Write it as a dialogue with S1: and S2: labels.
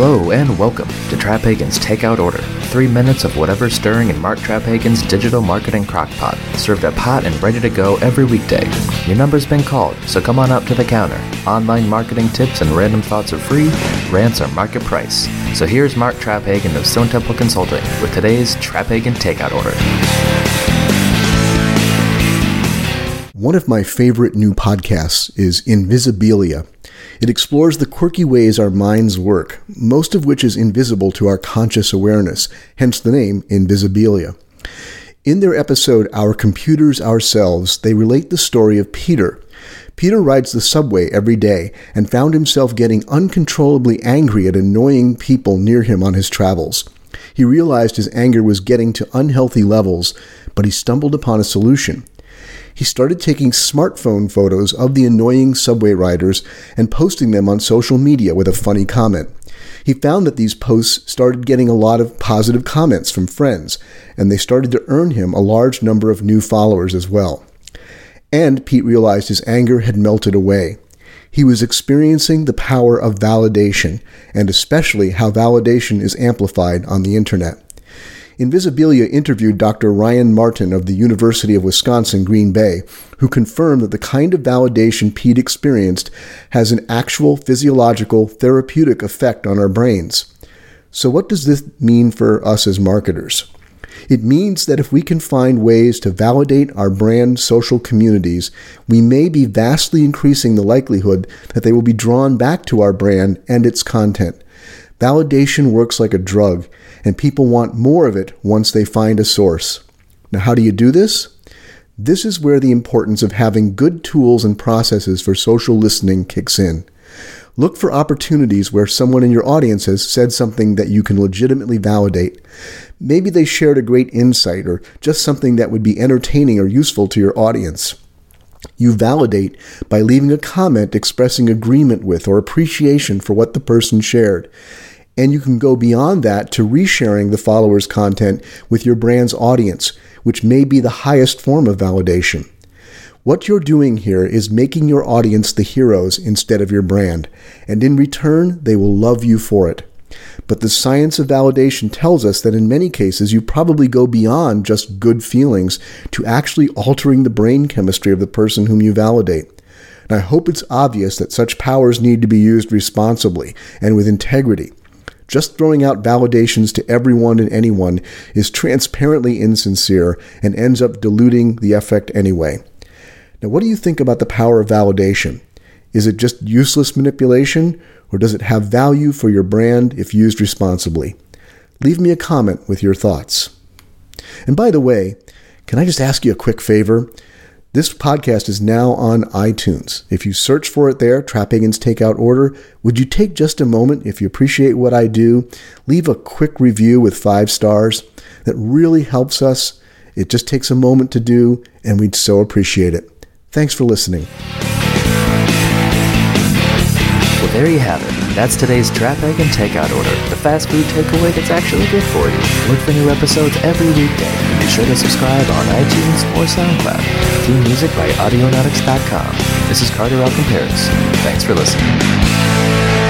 S1: Hello and welcome to Traphagen's Takeout Order. Three minutes of whatever's stirring in Mark Traphagen's digital marketing crockpot, served up hot and ready to go every weekday. Your number's been called, so come on up to the counter. Online marketing tips and random thoughts are free. Rants are market price. So here's Mark Traphagen of Stone Temple Consulting with today's Traphagen Takeout Order.
S2: One of my favorite new podcasts is Invisibilia. It explores the quirky ways our minds work, most of which is invisible to our conscious awareness, hence the name Invisibilia. In their episode, Our Computers Ourselves, they relate the story of Peter. Peter rides the subway every day and found himself getting uncontrollably angry at annoying people near him on his travels. He realized his anger was getting to unhealthy levels, but he stumbled upon a solution he started taking smartphone photos of the annoying subway riders and posting them on social media with a funny comment. He found that these posts started getting a lot of positive comments from friends, and they started to earn him a large number of new followers as well. And Pete realized his anger had melted away. He was experiencing the power of validation, and especially how validation is amplified on the internet. Invisibilia interviewed Dr. Ryan Martin of the University of Wisconsin Green Bay, who confirmed that the kind of validation Pete experienced has an actual physiological therapeutic effect on our brains. So, what does this mean for us as marketers? It means that if we can find ways to validate our brand social communities, we may be vastly increasing the likelihood that they will be drawn back to our brand and its content. Validation works like a drug, and people want more of it once they find a source. Now, how do you do this? This is where the importance of having good tools and processes for social listening kicks in. Look for opportunities where someone in your audience has said something that you can legitimately validate. Maybe they shared a great insight or just something that would be entertaining or useful to your audience. You validate by leaving a comment expressing agreement with or appreciation for what the person shared. And you can go beyond that to resharing the follower's content with your brand's audience, which may be the highest form of validation. What you're doing here is making your audience the heroes instead of your brand, and in return, they will love you for it. But the science of validation tells us that in many cases you probably go beyond just good feelings to actually altering the brain chemistry of the person whom you validate. And I hope it's obvious that such powers need to be used responsibly and with integrity. Just throwing out validations to everyone and anyone is transparently insincere and ends up diluting the effect anyway. Now, what do you think about the power of validation? Is it just useless manipulation, or does it have value for your brand if used responsibly? Leave me a comment with your thoughts. And by the way, can I just ask you a quick favor? This podcast is now on iTunes. If you search for it there, Traphagen's Takeout Order, would you take just a moment, if you appreciate what I do, leave a quick review with five stars? That really helps us. It just takes a moment to do, and we'd so appreciate it. Thanks for listening.
S1: There you have it. That's today's Traphagen Takeout Order, the fast food takeaway that's actually good for you. Look for new episodes every weekday. And be sure to subscribe on iTunes or SoundCloud. Theme music by Audionautix.com. This is Carter Alcomperis. Thanks for listening.